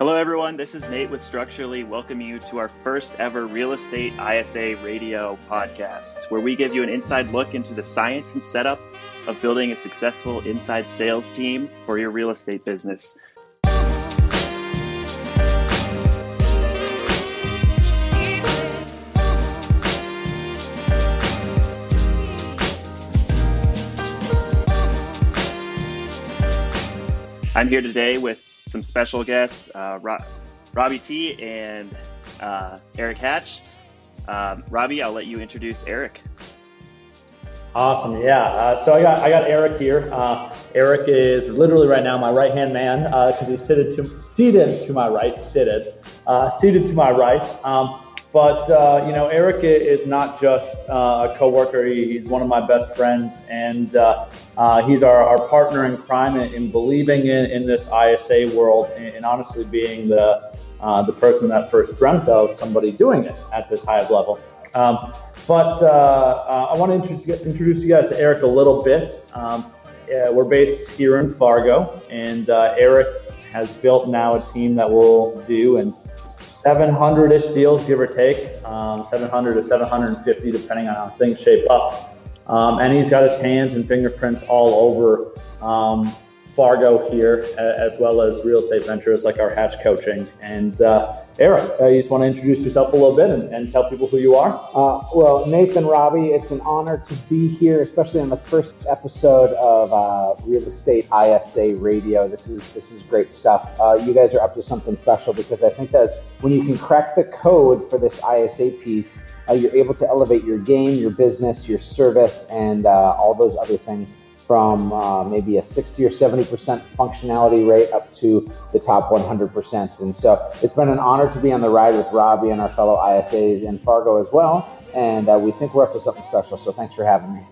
Hello, everyone. This is Nate with Structurally. Welcome you to our first ever Real Estate ISA radio podcast, where we give you an inside look into the science and setup of building a successful inside sales team for your real estate business. I'm here today with some special guests, uh, Robbie T and uh, Eric Hatch. Um, Robbie, I'll let you introduce Eric. Awesome, yeah. Uh, so I got I got Eric here. Uh, Eric is literally right now my right hand man because uh, he's seated to seated to my right, seated, uh, seated to my right. Um, but uh, you know, Eric is not just uh, a coworker; he, he's one of my best friends, and uh, uh he's our, our, partner in crime in, in believing in, in, this ISA world, and, and honestly being the uh, the person that first dreamt of somebody doing it at this high level. Um, but uh, I want to introduce, introduce you guys to Eric a little bit. Um, we're based here in Fargo, and Eric has built now a team that will do and 700-ish deals, give or take, um, 700 to 750, depending on how things shape up. Um, and he's got his hands and fingerprints all over um, Fargo here, as well as real estate ventures like our Hatch Coaching. And uh, Eric, uh, you just want to introduce yourself a little bit and, and tell people who you are? Uh, well, Nathan Robbie, it's an honor to be here, especially on the first episode of uh, Real Estate ISA Radio. This is this is great stuff. Uh, you guys are up to something special because I think that when you can crack the code for this ISA piece, uh, you're able to elevate your game, your business, your service, and uh, all those other things from uh, maybe a 60 or 70% functionality rate up to the top 100%. And so it's been an honor to be on the ride with Robbie and our fellow ISAs in Fargo as well. And uh, we think we're up to something special. So thanks for having me.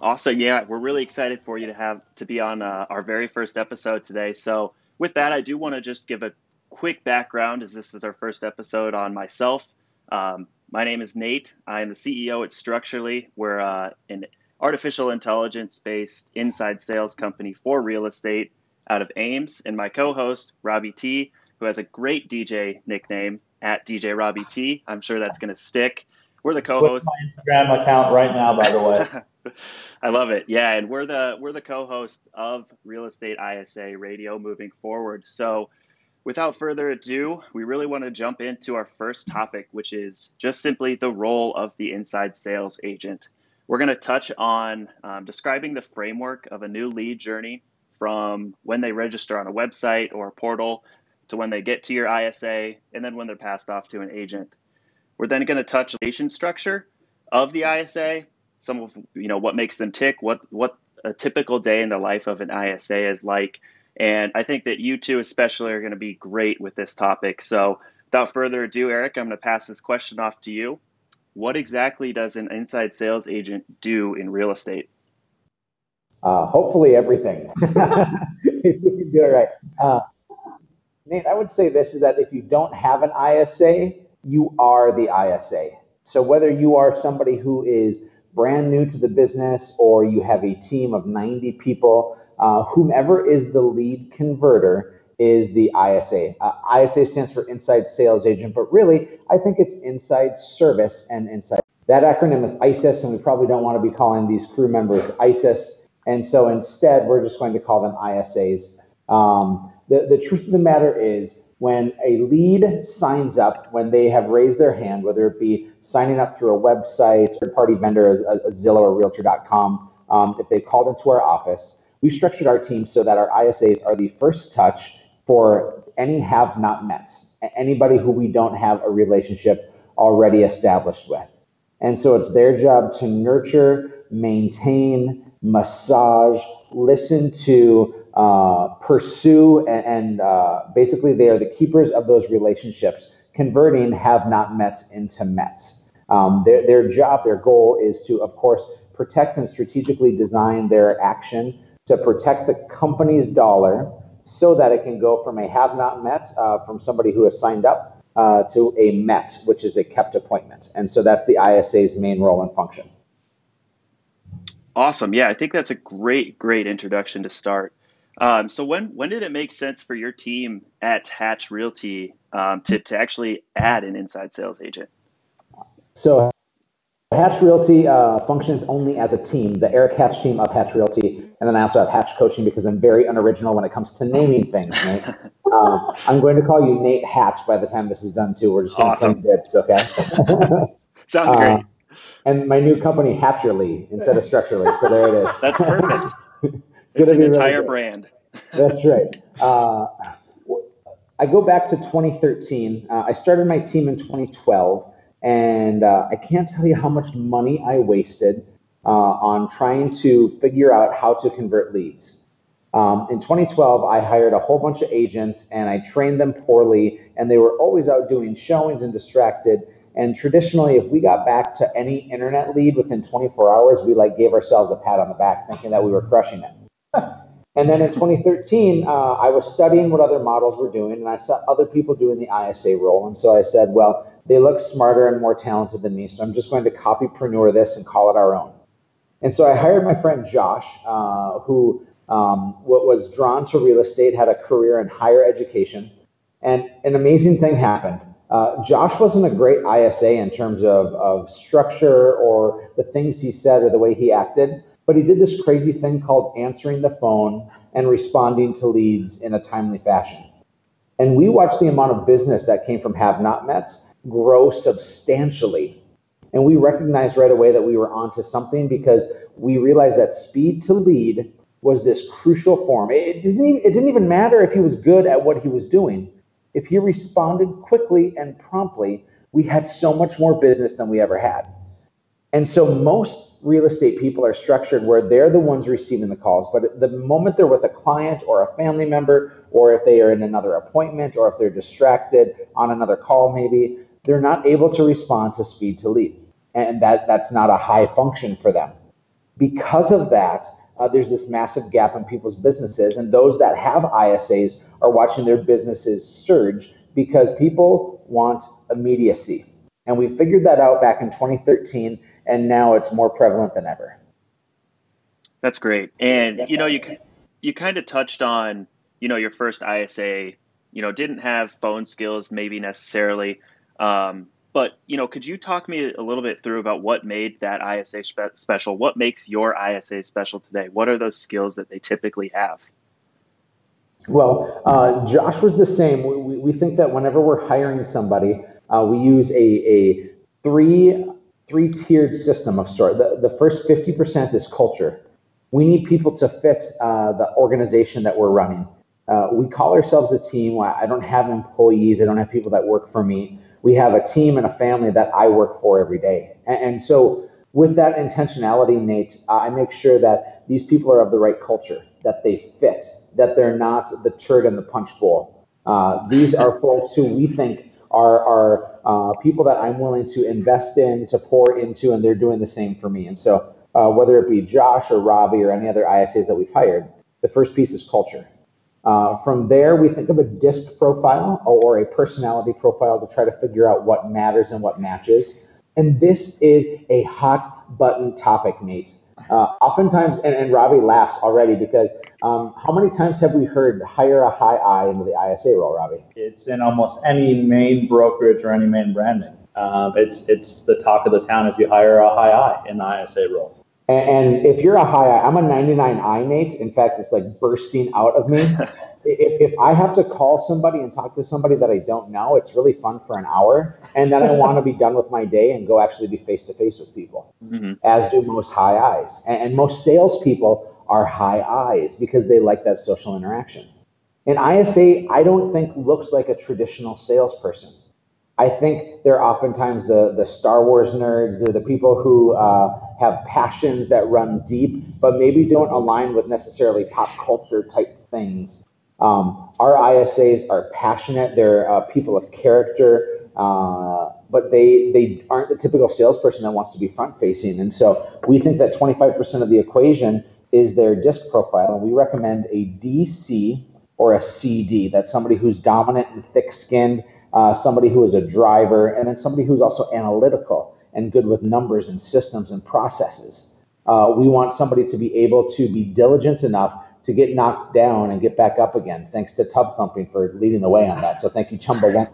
Awesome. Yeah, we're really excited for you to have to be on uh, our very first episode today. So with that, I do want to just give a quick background as this is our first episode on myself. Um, my name is Nate. I am the CEO at Structurally. We're uh, artificial intelligence based inside sales company for real estate out of Ames, and my co host, Robbie T, who has a great DJ nickname at DJ Robbie T. I'm sure that's going to stick. We're the co-hosts. My Instagram account right now, by the way. I love it. Yeah, and we're the we're the co-hosts of Real Estate ISA Radio moving forward. So, without further ado, we really want to jump into our first topic, which is just simply the role of the inside sales agent. We're going to touch on um, describing the framework of a new lead journey from when they register on a website or a portal to when they get to your ISA and then when they're passed off to an agent. We're then going to touch the structure of the ISA, some of you know what makes them tick, what what a typical day in the life of an ISA is like. And I think that you two especially are going to be great with this topic. So without further ado, Eric, I'm going to pass this question off to you what exactly does an inside sales agent do in real estate? Uh, hopefully, everything. if you can do it right. Uh, Nate, I would say this is that if you don't have an ISA, you are the ISA. So whether you are somebody who is brand new to the business or you have a team of 90 people, uh, whomever is the lead converter, is the ISA. Uh, ISA stands for Inside Sales Agent, but really, I think it's Inside Service and Inside. That acronym is ISIS, and we probably don't want to be calling these crew members ISIS. And so instead, we're just going to call them ISAs. Um, the, the truth of the matter is, when a lead signs up, when they have raised their hand, whether it be signing up through a website, third party vendor, as, as Zillow or Realtor.com, um, if they called into our office, we've structured our team so that our ISAs are the first touch for any have not mets, anybody who we don't have a relationship already established with. And so it's their job to nurture, maintain, massage, listen to, uh, pursue, and, and uh, basically they are the keepers of those relationships, converting have not mets into mets. Um, their, their job, their goal is to, of course, protect and strategically design their action to protect the company's dollar so that it can go from a have not met uh, from somebody who has signed up uh, to a met, which is a kept appointment. And so that's the ISA's main role and function. Awesome. Yeah, I think that's a great, great introduction to start. Um, so when when did it make sense for your team at Hatch Realty um, to to actually add an inside sales agent? So Hatch Realty uh, functions only as a team, the Eric Hatch team of Hatch Realty, and then I also have Hatch Coaching because I'm very unoriginal when it comes to naming things. Nate. um, I'm going to call you Nate Hatch by the time this is done too. We're just going awesome. to play dibs, okay? Sounds great. Uh, and my new company Hatcherly instead of Structurally, so there it is. That's perfect. it's an entire really brand. That's right. Uh, I go back to 2013. Uh, I started my team in 2012. And uh, I can't tell you how much money I wasted uh, on trying to figure out how to convert leads. Um, in 2012, I hired a whole bunch of agents and I trained them poorly, and they were always out doing showings and distracted. And traditionally, if we got back to any internet lead within 24 hours, we like gave ourselves a pat on the back, thinking that we were crushing it. and then in 2013, uh, I was studying what other models were doing, and I saw other people doing the ISA role. And so I said, well, they look smarter and more talented than me, so I'm just going to copypreneur this and call it our own. And so I hired my friend Josh, uh, who um, was drawn to real estate, had a career in higher education, and an amazing thing happened. Uh, Josh wasn't a great ISA in terms of, of structure or the things he said or the way he acted, but he did this crazy thing called answering the phone and responding to leads in a timely fashion. And we watched the amount of business that came from have not mets grow substantially. And we recognized right away that we were onto something because we realized that speed to lead was this crucial form. It didn't, even, it didn't even matter if he was good at what he was doing. If he responded quickly and promptly, we had so much more business than we ever had. And so most real estate people are structured where they're the ones receiving the calls. But the moment they're with a client or a family member, or if they are in another appointment, or if they're distracted on another call, maybe, they're not able to respond to speed to lead. And that, that's not a high function for them. Because of that, uh, there's this massive gap in people's businesses. And those that have ISAs are watching their businesses surge because people want immediacy. And we figured that out back in 2013, and now it's more prevalent than ever. That's great. And you know, you you kind of touched on, you know, your first ISA, you know, didn't have phone skills maybe necessarily. Um, but you know, could you talk me a little bit through about what made that ISA spe- special? What makes your ISA special today? What are those skills that they typically have? Well, uh, Josh was the same. We, we, think that whenever we're hiring somebody, uh, we use a, a three three tiered system of sort. The, the first 50% is culture. We need people to fit uh, the organization that we're running. Uh, we call ourselves a team. I don't have employees. I don't have people that work for me we have a team and a family that I work for every day. And, and so, with that intentionality, Nate, I make sure that these people are of the right culture, that they fit, that they're not the turd in the punch bowl. Uh, these are folks who we think are, are uh, people that I'm willing to invest in, to pour into, and they're doing the same for me. And so, uh, whether it be Josh or Robbie or any other ISAs that we've hired, the first piece is culture. Uh, from there, we think of a disc profile or a personality profile to try to figure out what matters and what matches. And this is a hot button topic, Nate. Uh, oftentimes, and, and Robbie laughs already because um, how many times have we heard hire a high I into the ISA role, Robbie? It's in almost any main brokerage or any main branding. Um, it's it's the talk of the town as you hire a high I in the ISA role. And, if you're a high I'm a 99 I Nate. In fact, it's like bursting out of me. if, if I have to call somebody and talk to somebody that I don't know, it's really fun for an hour. And then I want to be done with my day and go actually be face to face with people, mm-hmm. as do most high Is. And, and most salespeople are high Is because they like that social interaction. And ISA, I don't think looks like a traditional salesperson. I think they're oftentimes the, the Star Wars nerds. They're the people who uh, have passions that run deep, but maybe don't align with necessarily pop culture type things. Um, our ISAs are passionate. They're uh, people of character, uh, but they they aren't the typical salesperson that wants to be front facing. And so we think that 25% of the equation is their disc profile, and we recommend a DC or a CD. That's somebody who's dominant and thick skinned uh, somebody who is a driver, and then somebody who's also analytical and good with numbers and systems and processes. Uh, we want somebody to be able to be diligent enough to get knocked down and get back up again. Thanks to Tub Thumping for leading the way on that. So thank you, Chumba.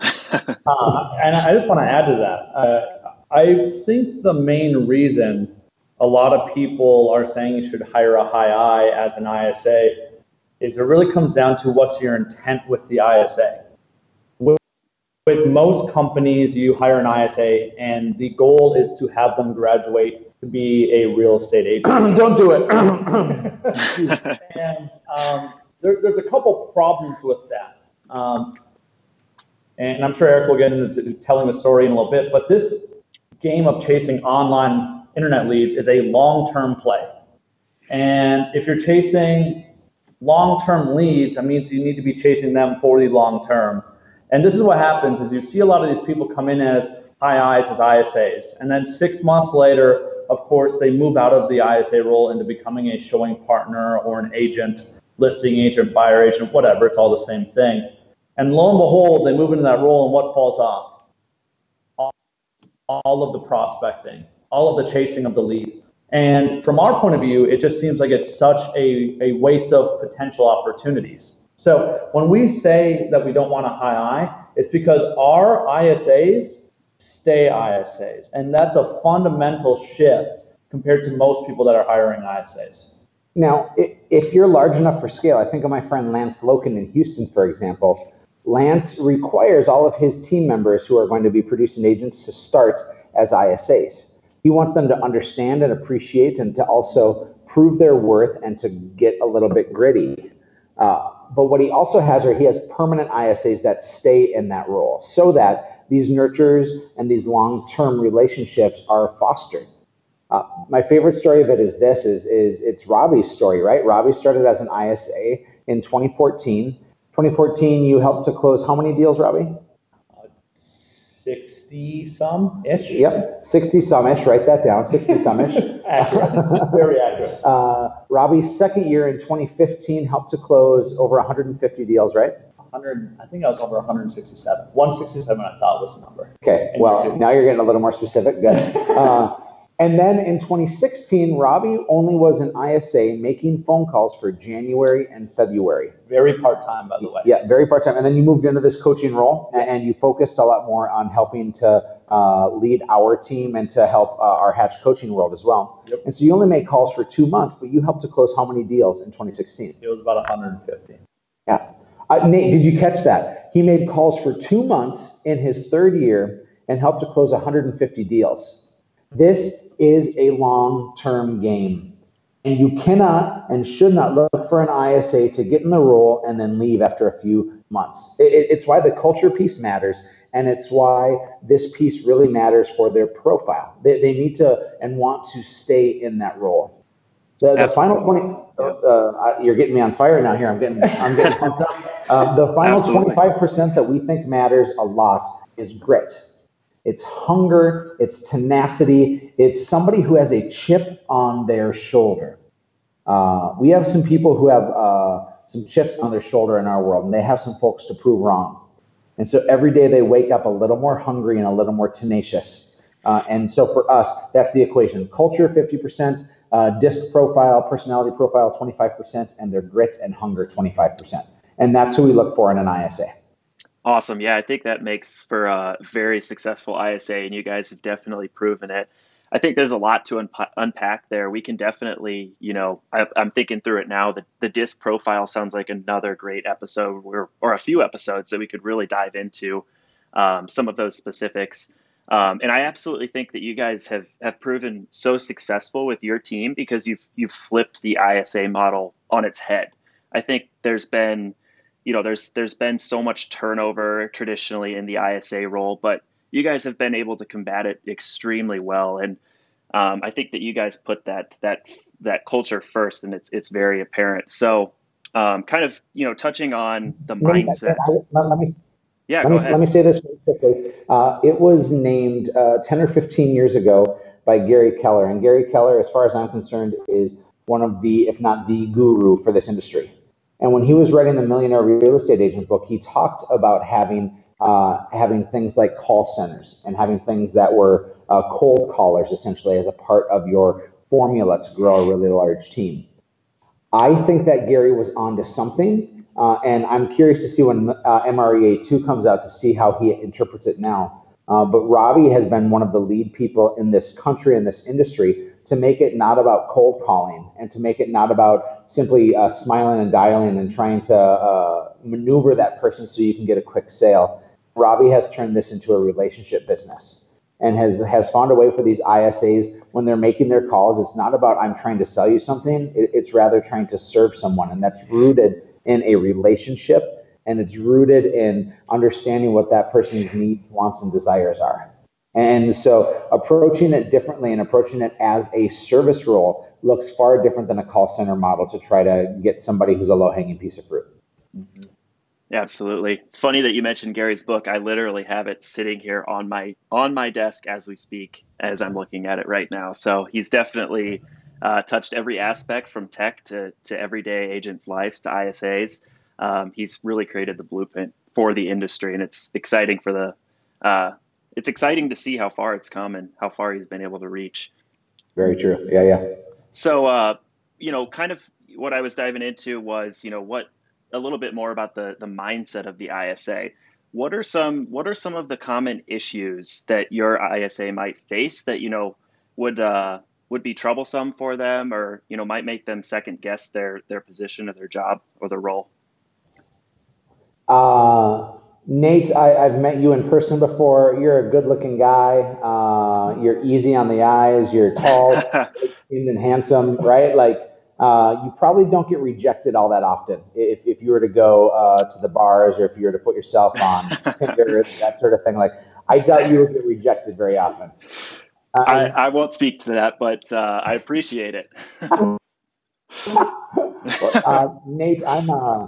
uh, and I just want to add to that. Uh, I think the main reason a lot of people are saying you should hire a high I as an ISA is it really comes down to what's your intent with the ISA. With, most companies, you hire an ISA, and the goal is to have them graduate to be a real estate agent. Don't do it. and um, there, there's a couple problems with that. Um, and I'm sure Eric will get into telling the story in a little bit, but this game of chasing online internet leads is a long-term play. And if you're chasing long-term leads, that means you need to be chasing them for the long term. And this is what happens is you see a lot of these people come in as high I's as ISAs. And then six months later, of course, they move out of the ISA role into becoming a showing partner or an agent, listing agent, buyer agent, whatever. It's all the same thing. And lo and behold, they move into that role, and what falls off? All of the prospecting, all of the chasing of the lead. And from our point of view, it just seems like it's such a, a waste of potential opportunities. So when we say that we don't want a high I, it's because our ISAs stay ISAs. And that's a fundamental shift compared to most people that are hiring ISAs. Now, if you're large enough for scale, I think of my friend Lance Loken in Houston, for example. Lance requires all of his team members who are going to be producing agents to start as ISAs. He wants them to understand and appreciate and to also prove their worth and to get a little bit gritty. Uh, but what he also has are he has permanent ISAs that stay in that role so that these nurtures and these long-term relationships are fostered. Uh, my favorite story of it is this is, is it's Robbie's story, right? Robbie started as an ISA in 2014. 2014, you helped to close how many deals, Robbie? 60 some ish. Yep, 60 some ish. Write that down. 60 some ish. Very accurate. Uh, Robbie's second year in 2015 helped to close over 150 deals, right? 100. I think I was over 167. 167, I thought was the number. Okay. Well, now you're getting a little more specific. Good. Uh, and then in 2016, Robbie only was an ISA making phone calls for January and February. Very part time, by the way. Yeah, very part time. And then you moved into this coaching role yes. and you focused a lot more on helping to uh, lead our team and to help uh, our Hatch coaching world as well. Yep. And so you only made calls for two months, but you helped to close how many deals in 2016? It was about 150. Yeah. Uh, Nate, did you catch that? He made calls for two months in his third year and helped to close 150 deals. This is a long term game. And you cannot and should not look for an ISA to get in the role and then leave after a few months. It, it's why the culture piece matters, and it's why this piece really matters for their profile. They, they need to and want to stay in that role. The, the final 20, uh, uh, you're getting me on fire now here. I'm getting, I'm getting pumped up. Uh, the final Absolutely. 25% that we think matters a lot is grit. It's hunger, it's tenacity, it's somebody who has a chip on their shoulder. Uh, we have some people who have uh, some chips on their shoulder in our world, and they have some folks to prove wrong. And so every day they wake up a little more hungry and a little more tenacious. Uh, and so for us, that's the equation. Culture, 50%, uh, disc profile, personality profile, 25%, and their grit and hunger, 25%. And that's who we look for in an ISA. Awesome. Yeah, I think that makes for a very successful ISA, and you guys have definitely proven it. I think there's a lot to unpack there. We can definitely, you know, I, am thinking through it now. The, the disc profile sounds like another great episode, or, or a few episodes that we could really dive into um, some of those specifics. Um, and I absolutely think that you guys have have proven so successful with your team because you've you've flipped the ISA model on its head. I think there's been you know, there's there's been so much turnover traditionally in the ISA role, but you guys have been able to combat it extremely well, and um, I think that you guys put that that that culture first, and it's it's very apparent. So, um, kind of you know, touching on the mindset. Let, me, yeah, let me, let me say this quickly. Uh, it was named uh, 10 or 15 years ago by Gary Keller, and Gary Keller, as far as I'm concerned, is one of the, if not the guru for this industry. And when he was writing the Millionaire Real Estate Agent book, he talked about having uh, having things like call centers and having things that were uh, cold callers essentially as a part of your formula to grow a really large team. I think that Gary was onto something, uh, and I'm curious to see when uh, MREA 2 comes out to see how he interprets it now. Uh, but Robbie has been one of the lead people in this country, in this industry, to make it not about cold calling and to make it not about simply uh, smiling and dialing and trying to uh, maneuver that person so you can get a quick sale. Robbie has turned this into a relationship business and has, has found a way for these ISAs when they're making their calls. It's not about I'm trying to sell you something, it's rather trying to serve someone. And that's rooted in a relationship and it's rooted in understanding what that person's needs, wants, and desires are. And so approaching it differently and approaching it as a service role looks far different than a call center model to try to get somebody who's a low hanging piece of fruit. Mm-hmm. absolutely. It's funny that you mentioned Gary's book. I literally have it sitting here on my on my desk as we speak, as I'm looking at it right now. So he's definitely uh, touched every aspect from tech to, to everyday agents' lives to ISAs. Um, he's really created the blueprint for the industry, and it's exciting for the uh, it's exciting to see how far it's come and how far he's been able to reach. Very true. Yeah, yeah. So, uh, you know, kind of what I was diving into was, you know, what a little bit more about the the mindset of the ISA. What are some what are some of the common issues that your ISA might face that you know would uh, would be troublesome for them, or you know might make them second guess their their position or their job or their role? Uh, Nate, I, have met you in person before. You're a good-looking guy. Uh, you're easy on the eyes. You're tall, and handsome, right? Like uh, you probably don't get rejected all that often. If, if you were to go uh, to the bars or if you were to put yourself on Tinder, that sort of thing, like I doubt you would get rejected very often. Uh, I, I won't speak to that, but uh, I appreciate it. Uh, Nate, I'm uh,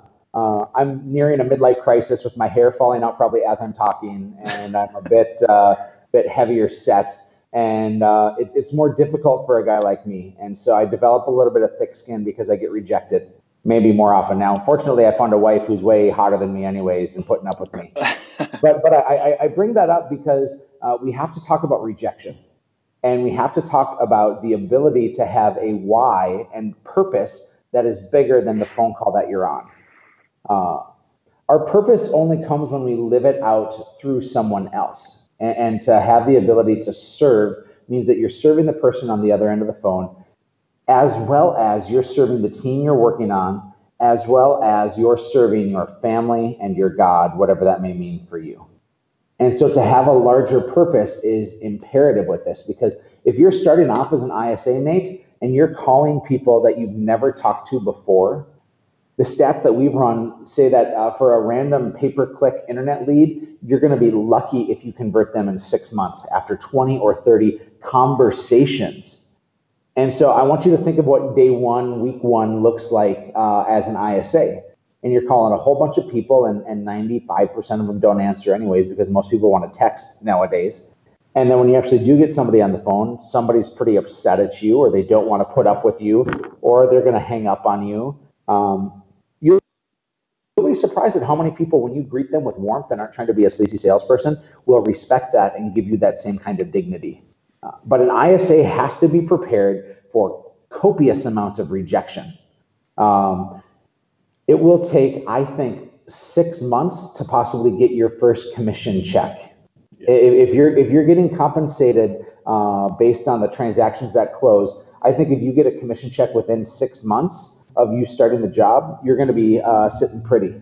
I'm nearing a midlife crisis with my hair falling out probably as I'm talking, and I'm a bit uh, bit heavier set, and uh, it, it's more difficult for a guy like me. And so I develop a little bit of thick skin because I get rejected maybe more often. Now, unfortunately, I found a wife who's way hotter than me, anyways, and putting up with me. but but I, I bring that up because uh, we have to talk about rejection. And we have to talk about the ability to have a why and purpose that is bigger than the phone call that you're on. Uh, our purpose only comes when we live it out through someone else. And, and, to have the ability to serve means that you're serving the person on the other end of the phone, as well as you're serving the team you're working on, as well as you're serving your family and your God, whatever that may mean for you. And so to have a larger purpose is imperative with this because if you're starting off as an ISA Nate and you're calling people that you've never talked to before, the stats that we've run say that uh, for a random pay-per-click internet lead, you're going to be lucky if you convert them in six months after 20 or 30 conversations. And so I want you to think of what day one, week one looks like uh, as an ISA. And you're calling a whole bunch of people, and, and 95% of them don't answer anyways because most people want to text nowadays. And then when you actually do get somebody on the phone, somebody's pretty upset at you, or they don't want to put up with you, or they're going to hang up on you. Um, surprised at how many people, when you greet them with warmth and aren't trying to be a sleazy salesperson, will respect that and give you that same kind of dignity. Uh, but an ISA has to be prepared for copious amounts of rejection. Um, it will take, I think, six months to possibly get your first commission check. Yeah. If, if, you're if you're getting compensated uh, based on the transactions that close, I think if you get a commission check within six months, of you starting the job, you're going to be uh, sitting pretty.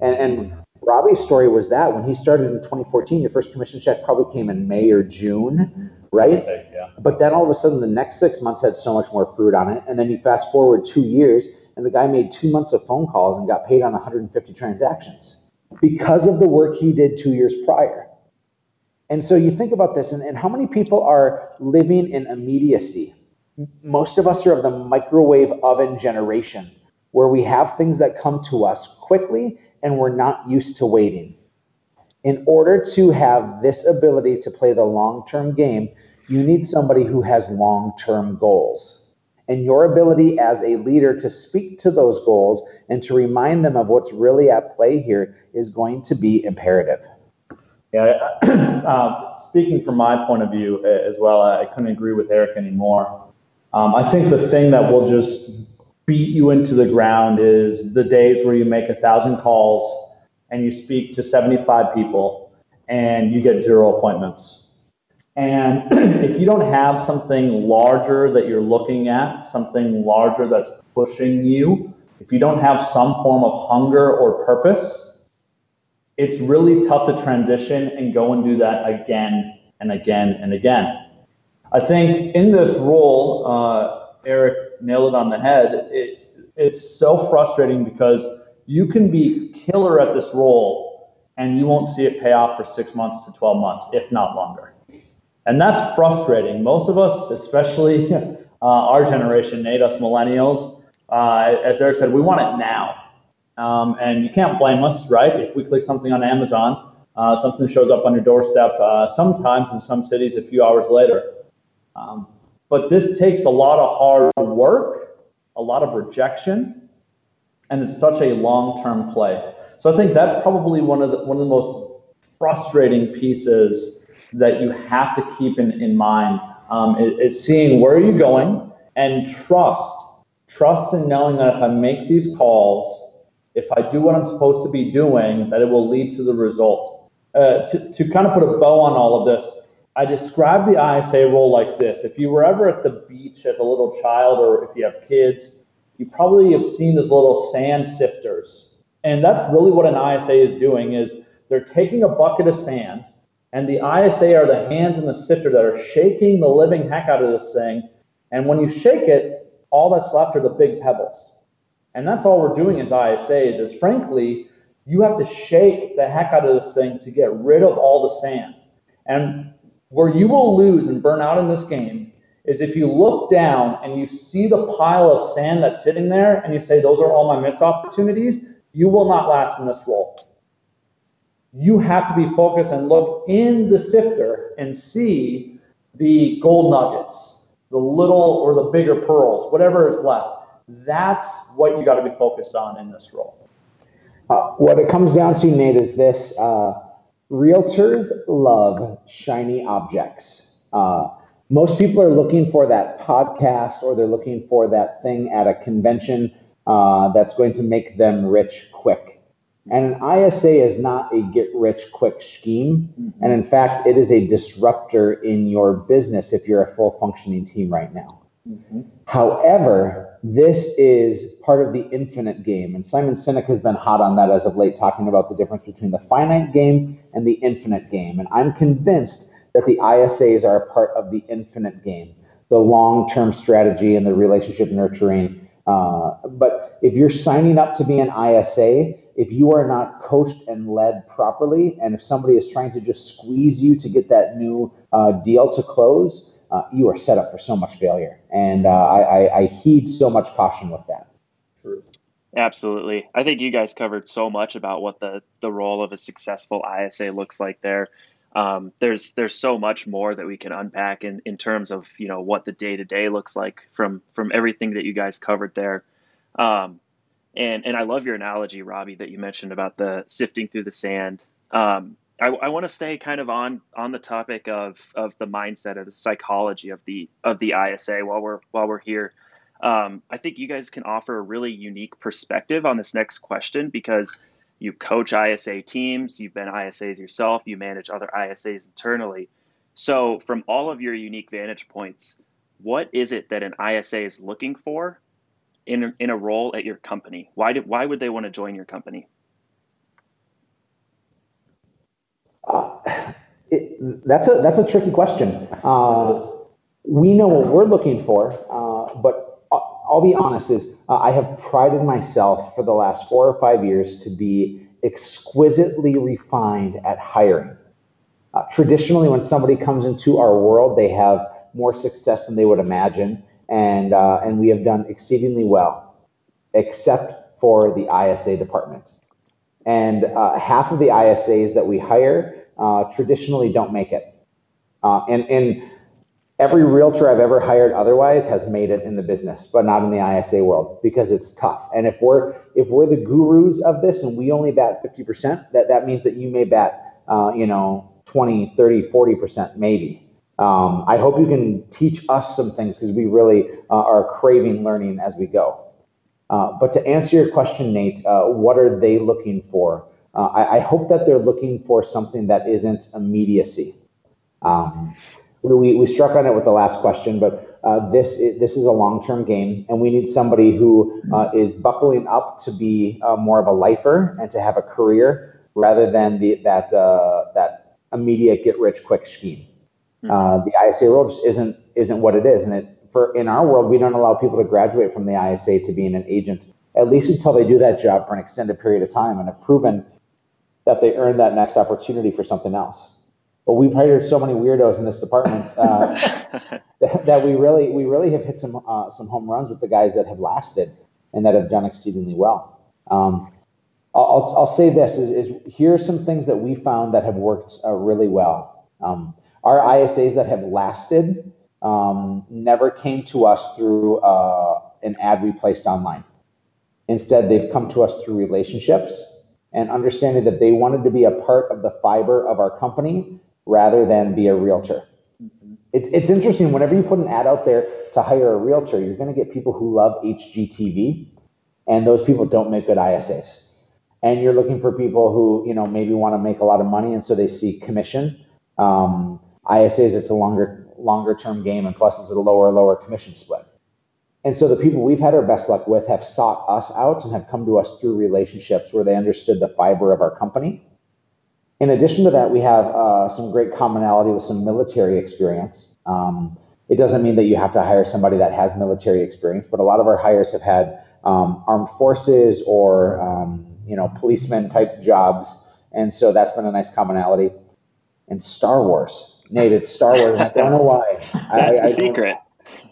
And, and Robbie's story was that when he started in 2014, your first commission check probably came in May or June, right? Yeah. But then all of a sudden, the next six months had so much more fruit on it. And then you fast forward two years, and the guy made two months of phone calls and got paid on 150 transactions because of the work he did two years prior. And so you think about this, and, and how many people are living in immediacy? most of us are of the microwave oven generation where we have things that come to us quickly and we're not used to waiting. In order to have this ability to play the long term game, you need somebody who has long term goals. And your ability as a leader to speak to those goals and to remind them of what's really at play here is going to be imperative. Yeah, uh, speaking from my point of view uh, as well, I couldn't agree with Eric anymore. Um, I think the thing that will just beat you into the ground is the days where you make a thousand calls and you speak to 75 people and you get zero appointments. And if you don't have something larger that you're looking at, something larger that's pushing you, if you don't have some form of hunger or purpose, it's really tough to transition and go and do that again and again and again. I think in this role, uh, Eric nailed it on the head. It, it's so frustrating because you can be killer at this role and you won't see it pay off for six months to 12 months, if not longer. And that's frustrating. Most of us, especially uh, our generation, Nate, us millennials, uh, as Eric said, we want it now. Um, and you can't blame us, right? If we click something on Amazon, uh, something shows up on your doorstep, uh, sometimes in some cities a few hours later. Um, but this takes a lot of hard work, a lot of rejection, and it's such a long-term play. So I think that's probably one of the one of the most frustrating pieces that you have to keep in, in mind um, is, seeing where are you going and trust trust in knowing that if I make these calls, if I do what I'm supposed to be doing, that it will lead to the result. Uh, to, to kind of put a bow on all of this, I describe the ISA role like this. If you were ever at the beach as a little child, or if you have kids, you probably have seen these little sand sifters. And that's really what an ISA is doing is they're taking a bucket of sand, and the ISA are the hands in the sifter that are shaking the living heck out of this thing. And when you shake it, all that's left are the big pebbles. And that's all we're doing as ISAs is frankly, you have to shake the heck out of this thing to get rid of all the sand. And where you will lose and burn out in this game is if you look down and you see the pile of sand that's sitting there and you say, those are all my missed opportunities, you will not last in this role. You have to be focused and look in the sifter and see the gold nuggets, the little or the bigger pearls, whatever is left. That's what you got to be focused on in this role. Uh, what it comes down to, Nate, is this: uh, realtors love shiny objects. Uh, most people are looking for that podcast, or they're looking for that thing at a convention uh, that's going to make them rich quick. And an ISA is not a get rich quick scheme. Mm-hmm. And in fact, it is a disruptor in your business if you're a full functioning team right now. Mm-hmm. However, this is part of the infinite game. And Simon Sinek has been hot on that as of late, talking about the difference between the finite game and the infinite game. And I'm convinced that the ISAs are a part of the infinite game, the long term strategy and the relationship nurturing. Uh, but if you're signing up to be an ISA, if you are not coached and led properly, and if somebody is trying to just squeeze you to get that new uh, deal to close, uh, you are set up for so much failure. And uh, I, I, heed so much caution with that. True. Absolutely. I think you guys covered so much about what the, the role of a successful ISA looks like there. Um, there's there's so much more that we can unpack in, in terms of you know what the day to day looks like from from everything that you guys covered there. Um, and and I love your analogy, Robbie, that you mentioned about the sifting through the sand. Um, I, I want to stay kind of on on the topic of of the mindset of the psychology of the of the ISA while we're while we're here. Um, I think you guys can offer a really unique perspective on this next question because you coach ISA teams, you've been ISAs yourself, you manage other ISAs internally. So, from all of your unique vantage points, what is it that an ISA is looking for in in a role at your company? Why why would they want to join your company? That's a that's a tricky question. Uh, we know what we're looking for, uh, but I'll be honest: is uh, I have prided myself for the last four or five years to be exquisitely refined at hiring. Uh, traditionally, when somebody comes into our world, they have more success than they would imagine and uh, and we have done exceedingly well, except for the ISA department. And uh, half of the ISAs that we hire uh, traditionally don't make it. Uh, and and every realtor I've ever hired otherwise has made it in the business, but not in the ISA world because it's tough. And if we're if we're the gurus of this and we only bat 50%, that that means that you may bat uh, you know 20, 30, 40% maybe. Um, I hope you can teach us some things because we really uh, are craving learning as we go. Uh, but to answer your question, Nate, uh, what are they looking for? Uh, I, I, hope that they're looking for something that isn't immediacy. Um, we, we struck on it with the last question, but uh, this is, this is a long-term game, and we need somebody who uh, is buckling up to be uh, more of a lifer and to have a career rather than the, that that immediate get-rich-quick scheme. Hmm. the ISA role just isn't isn't what it is, and it for in our world, we don't allow people to graduate from the ISA to being an agent, at least until they do that job for an extended period of time and have proven that they earn that next opportunity for something else. But we've hired so many weirdos in this department uh, that, that, we really we really have hit some uh, some home runs with the guys that have lasted and that have done exceedingly well. Um, I'll, I'll say this is, is here are some things that we found that have worked uh, really well. Um, our ISAs that have lasted um, never came to us through uh, an ad we placed online. Instead, they've come to us through relationships and understanding that they wanted to be a part of the fiber of our company rather than be a realtor. Mm-hmm. It's, it's interesting, whenever you put an ad out there to hire a realtor, you're going to get people who love HGTV, and those people don't make good ISAs. And you're looking for people who, you know, maybe want to make a lot of money, and so they see commission. Um, ISAs, it's a longer longer term game, and plus it's a lower lower commission split. And so the people we've had our best luck with have sought us out and have come to us through relationships where they understood the fiber of our company. In addition to that, we have uh, some great commonality with some military experience. Um, it doesn't mean that you have to hire somebody that has military experience, but a lot of our hires have had um, armed forces or um, you know policeman type jobs, and so that's been a nice commonality. And Star Wars, Nate, it's Star Wars. I don't know why. That's I, the I secret.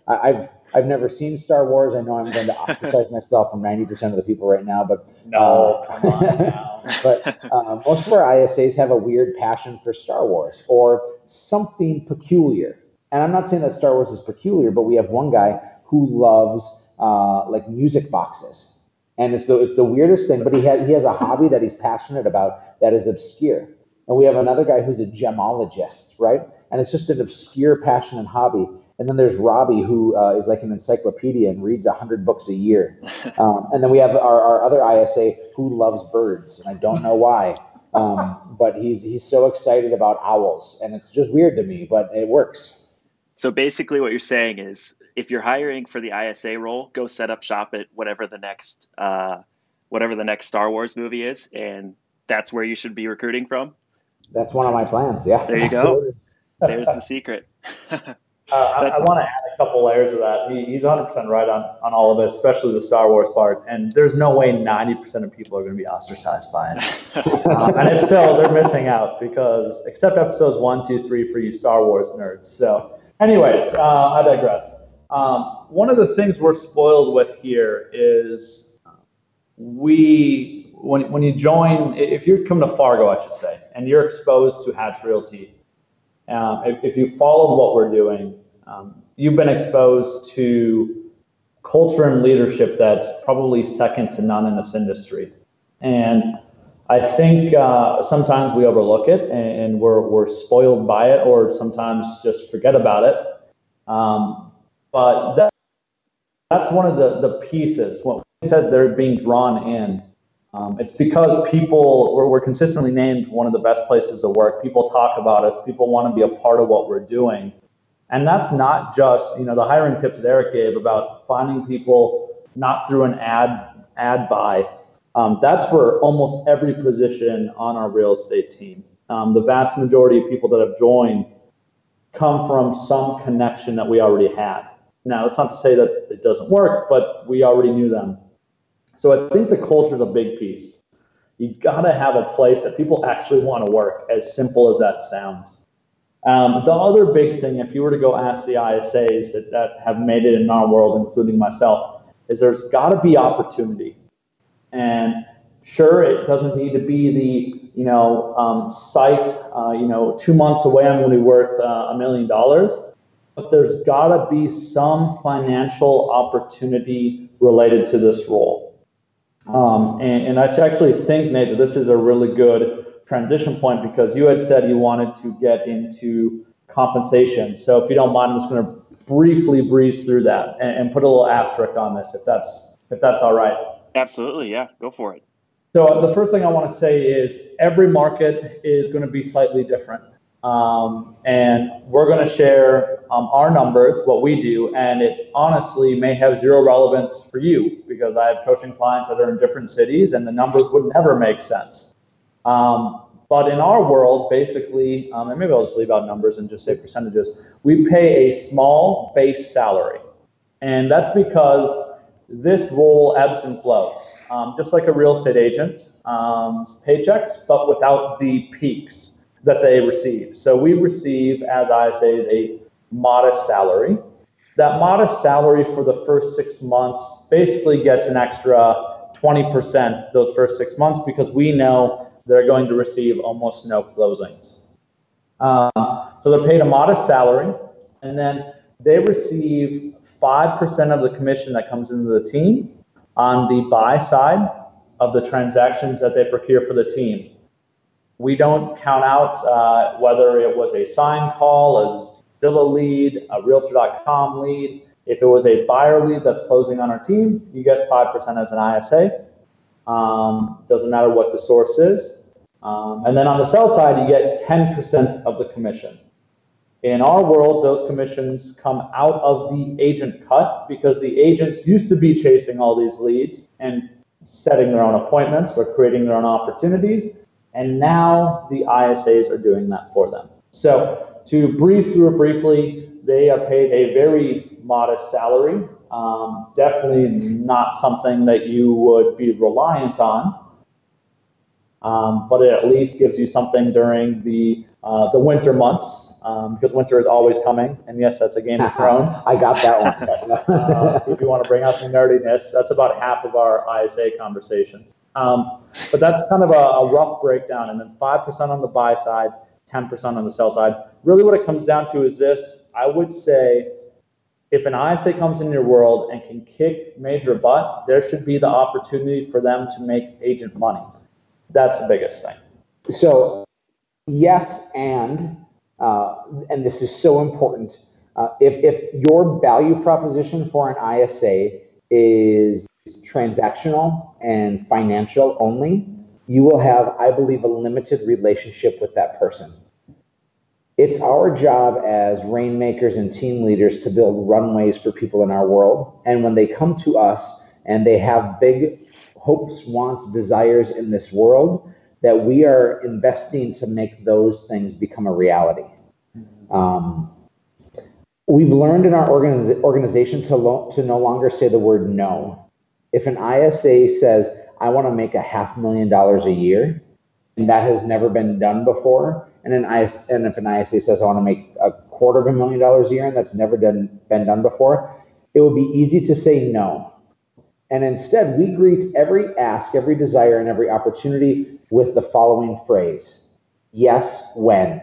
I, have I've never seen Star Wars. I know I'm going to ostracize myself from 90% of the people right now, but no, uh, come on now. but uh, most of our ISAs have a weird passion for Star Wars or something peculiar. And I'm not saying that Star Wars is peculiar, but we have one guy who loves uh, like music boxes, and it's the it's the weirdest thing. But he has he has a hobby that he's passionate about that is obscure. And we have another guy who's a gemologist, right? And it's just an obscure passion and hobby. And then there's Robbie, who uh, is like an encyclopedia and reads 100 books a year. Um, and then we have our, our other ISA who loves birds, and I don't know why. Um, but he's he's so excited about owls, and it's just weird to me, but it works. So basically, what you're saying is, if you're hiring for the ISA role, go set up shop at whatever the next uh, whatever the next Star Wars movie is, and that's where you should be recruiting from. That's one of my plans. Yeah. There you go. There's the secret. Uh, I, I want to add a couple layers of that. He, he's 100% right on, on all of it, especially the Star Wars part. And there's no way 90% of people are going to be ostracized by it. um, and if so, they're missing out because, except episodes one, two, three for you Star Wars nerds. So, anyways, uh, I digress. Um, one of the things we're spoiled with here is we when, when you join, if you come to Fargo, I should say, and you're exposed to Hatch Realty, um, if, if, you follow what we're doing, um, you've been exposed to culture and leadership that's probably second to none in this industry. And I think uh, sometimes we overlook it and, we're, we're spoiled by it, or sometimes just forget about it. Um, but that, that's one of the, the pieces. When we said they're being drawn in, um, it's because people, we're, we're, consistently named one of the best places to work. People talk about us. People want to be a part of what we're doing. And that's not just, you know, the hiring tips that Eric gave about finding people not through an ad, ad buy. Um, that's for almost every position on our real estate team. Um, the vast majority of people that have joined come from some connection that we already had. Now, that's not to say that it doesn't work, but we already knew them. So I think the culture is a big piece. You got to have a place that people actually want to work, as simple as that sounds. Um, the other big thing, if you were to go ask the ISAs that, that have made it in our world, including myself, is there's got to be opportunity. And sure, it doesn't need to be the you know um, site. Uh, you know, two months away, I'm going to be worth uh, a million dollars. But there's got to be some financial opportunity related to this role. Um, and, and, I actually think, Nate, that this is a really good transition point because you had said you wanted to get into compensation. So if you don't mind, I'm just going to briefly breeze through that and, and, put a little asterisk on this if that's if that's all right. Absolutely, yeah, go for it. So the first thing I want to say is every market is going to be slightly different. Um, and we're going to share um, our numbers, what we do, and it honestly may have zero relevance for you because I have coaching clients that are in different cities and the numbers would never make sense. Um, but in our world, basically, um, and maybe I'll just leave out numbers and just say percentages, we pay a small base salary. And that's because this role ebbs and flows, um, just like a real estate agent's um, paychecks, but without the peaks that they receive. So we receive, as ISAs, a modest salary. That modest salary for the first six months basically gets an extra 20% those first six months because we know they're going to receive almost no closings. Um, so they're paid a modest salary, and then they receive 5% of the commission that comes into the team on the buy side of the transactions that they procure for the team. We don't count out uh, whether it was a sign call, a Zillow lead, a Realtor.com lead. If it was a buyer lead that's closing on our team, you get 5% as an ISA. Um, doesn't matter what the source is. Um, and then on the sell side, you get 10% of the commission. In our world, those commissions come out of the agent cut because the agents used to be chasing all these leads and setting their own appointments or creating their own opportunities. And now the ISAs are doing that for them. So to breeze through it briefly, they are paid a very modest salary. Um, definitely not something that you would be reliant on, um, but it at least gives you something during the uh, the winter months um, because winter is always coming. And yes, that's a Game of Thrones. I got that one. uh, if you want to bring out some nerdiness, that's about half of our ISA conversations. Um, but that's kind of a, a rough breakdown. And then 5% on the buy side, 10% on the sell side. Really, what it comes down to is this I would say if an ISA comes in your world and can kick major butt, there should be the opportunity for them to make agent money. That's the biggest thing. So, yes, and uh, and this is so important. Uh, if, if your value proposition for an ISA is transactional and financial only, you will have, I believe, a limited relationship with that person. It's our job as rainmakers and team leaders to build runways for people in our world. And when they come to us and they have big hopes, wants, desires in this world, that we are investing to make those things become a reality. Um, we've learned in our organiz- organization to, lo- to no longer say the word no. If an ISA says, I want to make a half million dollars a year, and that has never been done before, and an IS, and if an ISA says I want to make a quarter of a million dollars a year and that's never done, been done before, it would be easy to say no. And instead, we greet every ask, every desire, and every opportunity with the following phrase Yes, when.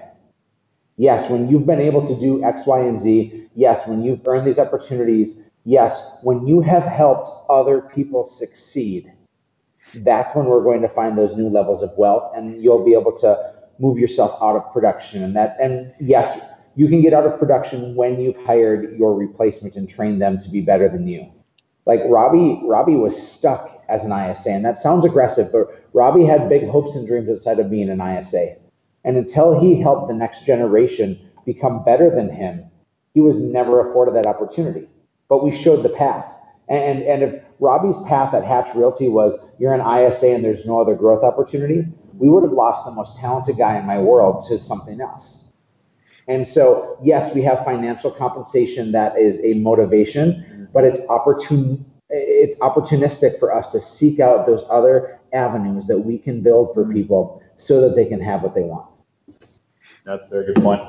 Yes, when you've been able to do X, Y, and Z. Yes, when you've earned these opportunities. Yes, when you have helped other people succeed. That's when we're going to find those new levels of wealth, and you'll be able to move yourself out of production. And that, and yes, you can get out of production when you've hired your replacement and trained them to be better than you. Like Robbie, Robbie was stuck as an ISA, and that sounds aggressive, but Robbie had big hopes and dreams outside of being an ISA. And until he helped the next generation become better than him, he was never afforded that opportunity. But we showed the path. And, and if Robbie's path at Hatch Realty was you're an ISA and there's no other growth opportunity, we would have lost the most talented guy in my world to something else. And so, yes, we have financial compensation that is a motivation, but it's opportun it's opportunistic for us to seek out those other avenues that we can build for people so that they can have what they want. That's a very good point.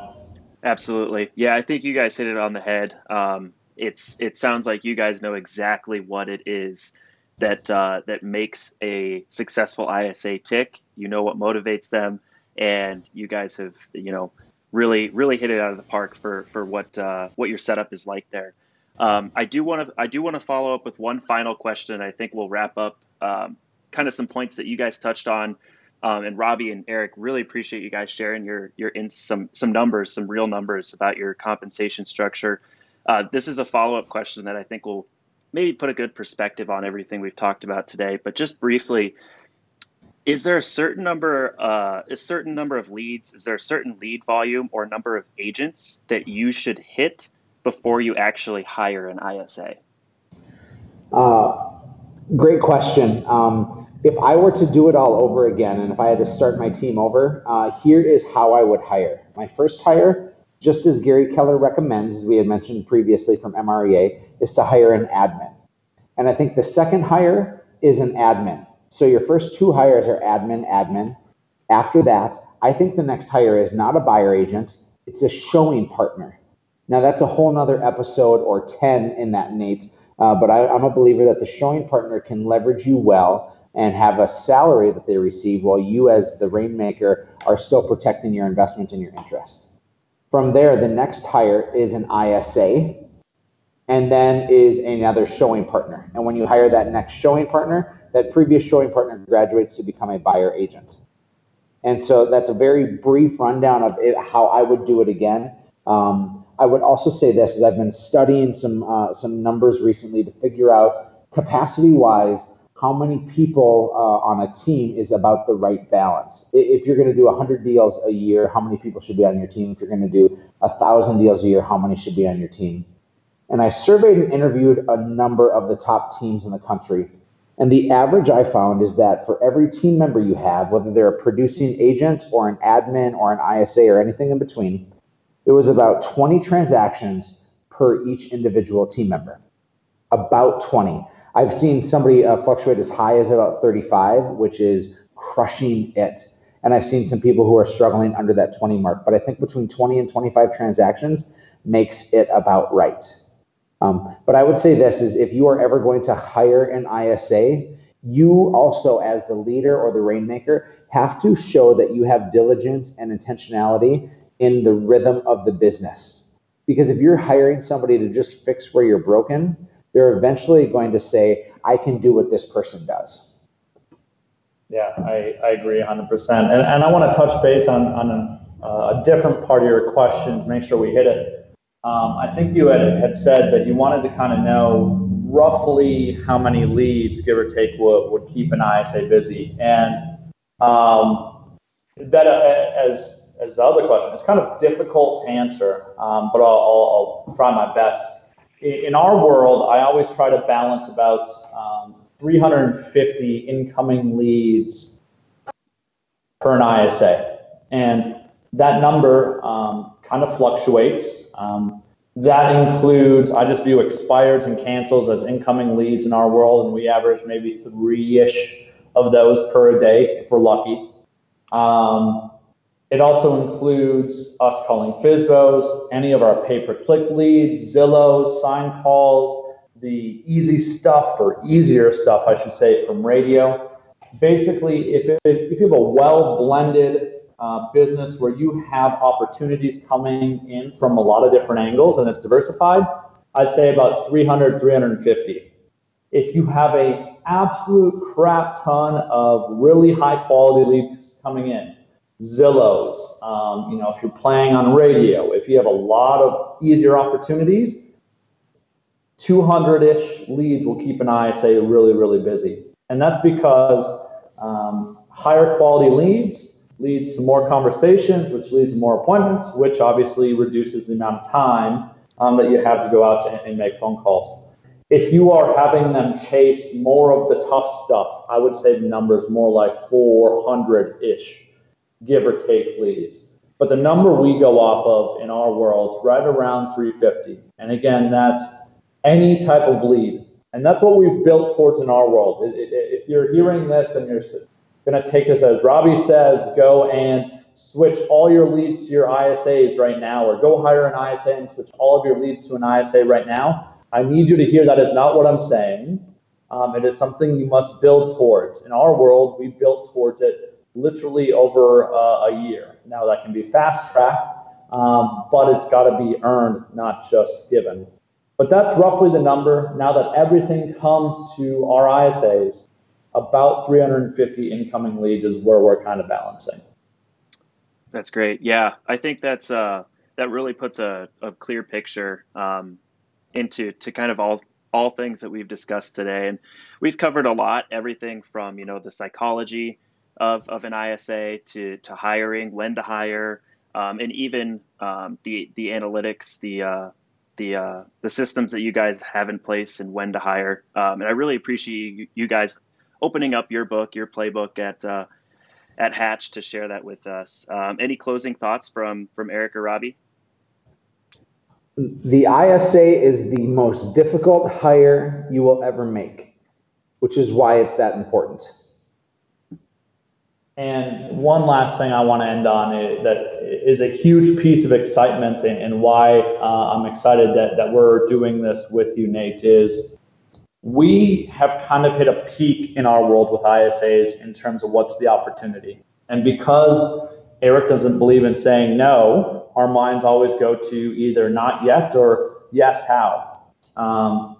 Absolutely. Yeah, I think you guys hit it on the head. Um, it's it sounds like you guys know exactly what it is that uh, that makes a successful ISA tick. You know what motivates them, and you guys have you know really really hit it out of the park for for what uh, what your setup is like there. Um, I do want to I do want to follow up with one final question. I think we'll wrap up um, kind of some points that you guys touched on. Um, and Robbie and Eric really appreciate you guys sharing your your in some some numbers, some real numbers about your compensation structure. Uh, this is a follow up question that I think will maybe put a good perspective on everything we've talked about today. But just briefly, is there a certain number uh, a certain number of leads? Is there a certain lead volume or number of agents that you should hit before you actually hire an ISA? Uh, great question. Um, if I were to do it all over again, and if I had to start my team over, uh, here is how I would hire. My first hire, just as Gary Keller recommends, as we had mentioned previously from MREA, is to hire an admin. And I think the second hire is an admin. So your first two hires are admin, admin. After that, I think the next hire is not a buyer agent, it's a showing partner. Now, that's a whole nother episode or 10 in that, Nate. Uh, but I, I'm a believer that the showing partner can leverage you well and have a salary that they receive while you, as the rainmaker, are still protecting your investment and your interest. From there, the next hire is an ISA, and then is another showing partner. And when you hire that next showing partner, that previous showing partner graduates to become a buyer agent. And so that's a very brief rundown of it, how I would do it again. Um, I would also say this: is I've been studying some uh, some numbers recently to figure out capacity-wise how many people uh, on a team is about the right balance. If you're going to do 100 deals a year, how many people should be on your team? If you're going to do 1,000 deals a year, how many should be on your team? And I surveyed and interviewed a number of the top teams in the country. And the average I found is that for every team member you have, whether they're a producing agent or an admin or an ISA or anything in between, it was about 20 transactions per each individual team member. About 20. I've seen somebody uh, fluctuate as high as about 35, which is crushing it. And I've seen some people who are struggling under that 20 mark. But I think between 20 and 25 transactions makes it about right. Um, but I would say this is if you are ever going to hire an ISA, you also, as the leader or the rainmaker, have to show that you have diligence and intentionality in the rhythm of the business. Because if you're hiring somebody to just fix where you're broken, they're eventually going to say, I can do what this person does. Yeah, I, I agree 100%. And, and I want to touch base on, on a, uh, a different part of your question to make sure we hit it. Um, I think you had, had said that you wanted to kind of know roughly how many leads, give or take, would, would keep an ISA busy. And um, that, uh, as, as the other question, it's kind of difficult to answer, um, but I'll, I'll, I'll try my best in our world, I always try to balance about um, 350 incoming leads per an ISA. And that number um, kind of fluctuates. Um, that includes, I just view expireds and cancels as incoming leads in our world, and we average maybe three ish of those per day if we're lucky. Um, it also includes us calling FSBOs, any of our pay-per-click leads, Zillows, sign calls, the easy stuff or easier stuff, I should say, from radio. Basically, if, it, if you have a well-blended uh, business where you have opportunities coming in from a lot of different angles and it's diversified, I'd say about 300, 350. If you have a absolute crap ton of really high quality leads coming in, Zillows, um, you know, if you're playing on radio, if you have a lot of easier opportunities, 200-ish leads will keep an ISA really, really busy. And that's because um, higher quality leads leads to more conversations, which leads to more appointments, which obviously reduces the amount of time um, that you have to go out to, and make phone calls. If you are having them chase more of the tough stuff, I would say the number is more like 400-ish give or take leads. But the number we go off of in our world is right around 350. And again, that's any type of lead. And that's what we've built towards in our world. If you're hearing this and you're going to take this as Robbie says, go and switch all your leads to your ISAs right now, or go hire an ISA and switch all of your leads to an ISA right now. I need you to hear that is not what I'm saying. Um, it is something you must build towards. In our world, we built towards it literally over uh, a year. Now that can be fast tracked, um, but it's got to be earned, not just given. But that's roughly the number. Now that everything comes to our ISAs, about 350 incoming leads is where we're kind of balancing. That's great. Yeah, I think that's uh, that really puts a, a clear picture um, into to kind of all all things that we've discussed today. And we've covered a lot, everything from, you know, the psychology of, of an ISA to, to hiring, when to hire, um, and even um, the, the analytics, the, uh, the, uh, the systems that you guys have in place and when to hire. Um, and I really appreciate you, guys opening up your book, your playbook at, uh, at Hatch to share that with us. Um, any closing thoughts from, from Eric or Robbie? The ISA is the most difficult hire you will ever make, which is why it's that important. And one last thing I want to end on is, that is a huge piece of excitement and, and why uh, I'm excited that, that we're doing this with you, Nate, is we have kind of hit a peak in our world with ISAs in terms of what's the opportunity. And because Eric doesn't believe in saying no, our minds always go to either not yet or yes, how. Um,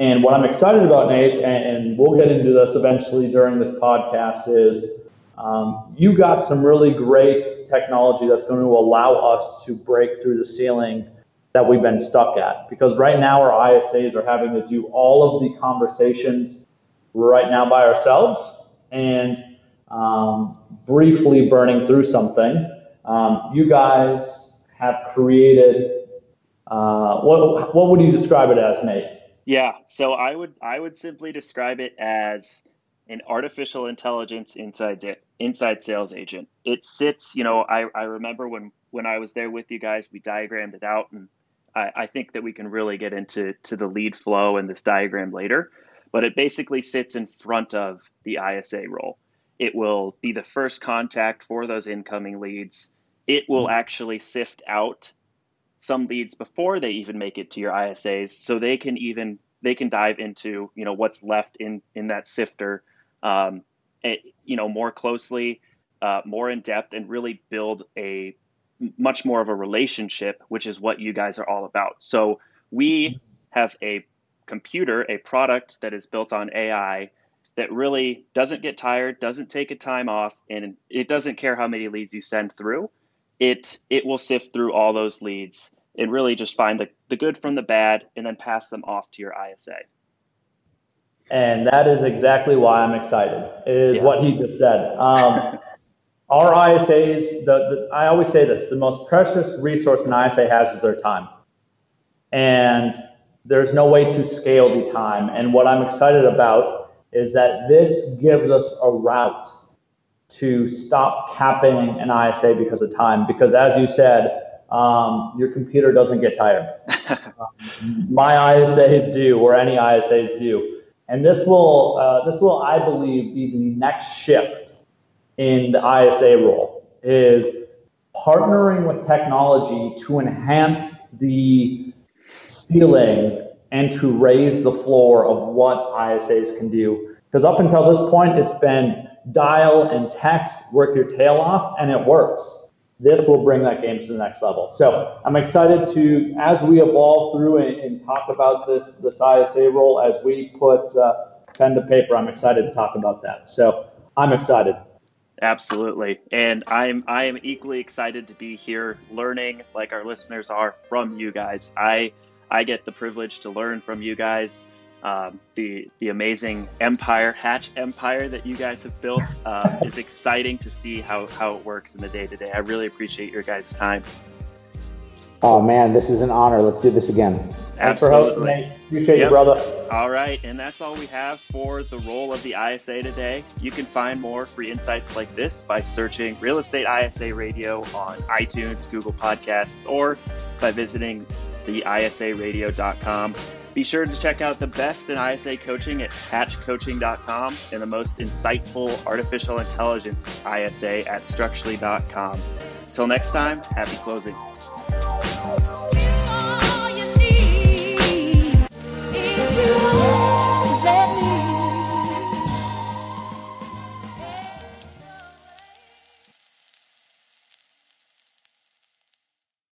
and what I'm excited about, Nate, and, and, we'll get into this eventually during this podcast, is um, you got some really great technology that's going to allow us to break through the ceiling that we've been stuck at. Because right now, our ISAs are having to do all of the conversations right now by ourselves and um, briefly burning through something. Um, you guys have created. Uh, what what would you describe it as, Nate? Yeah, so I would I would simply describe it as an artificial intelligence inside inside sales agent. It sits, you know, I, I remember when when I was there with you guys, we diagrammed it out, and I, I think that we can really get into to the lead flow and this diagram later. But it basically sits in front of the ISA role. It will be the first contact for those incoming leads it will mm-hmm. actually sift out some leads before they even make it to your ISAs, so they can even they can dive into you know what's left in in that sifter, um, it, you know more closely, uh, more in depth, and really build a much more of a relationship, which is what you guys are all about. So we have a computer, a product that is built on AI that really doesn't get tired, doesn't take a time off, and it doesn't care how many leads you send through it it will sift through all those leads and really just find the, the good from the bad and then pass them off to your ISA. And that is exactly why I'm excited, is yeah. what he just said. Um, our ISAs, the, the, I always say this, the most precious resource an ISA has is their time. And there's no way to scale the time. And what I'm excited about is that this gives us a route to stop capping an ISA because of time. Because as you said, um, your computer doesn't get tired. um, my ISAs do, or any ISAs do. And this will, uh, this will, I believe, be the next shift in the ISA role is partnering with technology to enhance the ceiling and to raise the floor of what ISAs can do. Because up until this point, it's been dial and text, work your tail off, and it works. This will bring that game to the next level. So I'm excited to, as we evolve through and, and talk about this this ISA role, as we put uh, pen to paper, I'm excited to talk about that. So I'm excited. Absolutely, and I'm I am equally excited to be here, learning like our listeners are from you guys. I I get the privilege to learn from you guys um, the the amazing empire hatch empire that you guys have built uh, is exciting to see how how it works in the day to day. I really appreciate your guys' time. Oh man, this is an honor. Let's do this again. Thanks for hosting. Appreciate yep. you, brother. All right, and that's all we have for the role of the ISA today. You can find more free insights like this by searching Real Estate ISA Radio on iTunes, Google Podcasts, or by visiting theisaradio.com. Be sure to check out the best in ISA coaching at hatchcoaching.com and the most insightful artificial intelligence ISA at structurely.com. Till next time, happy closings.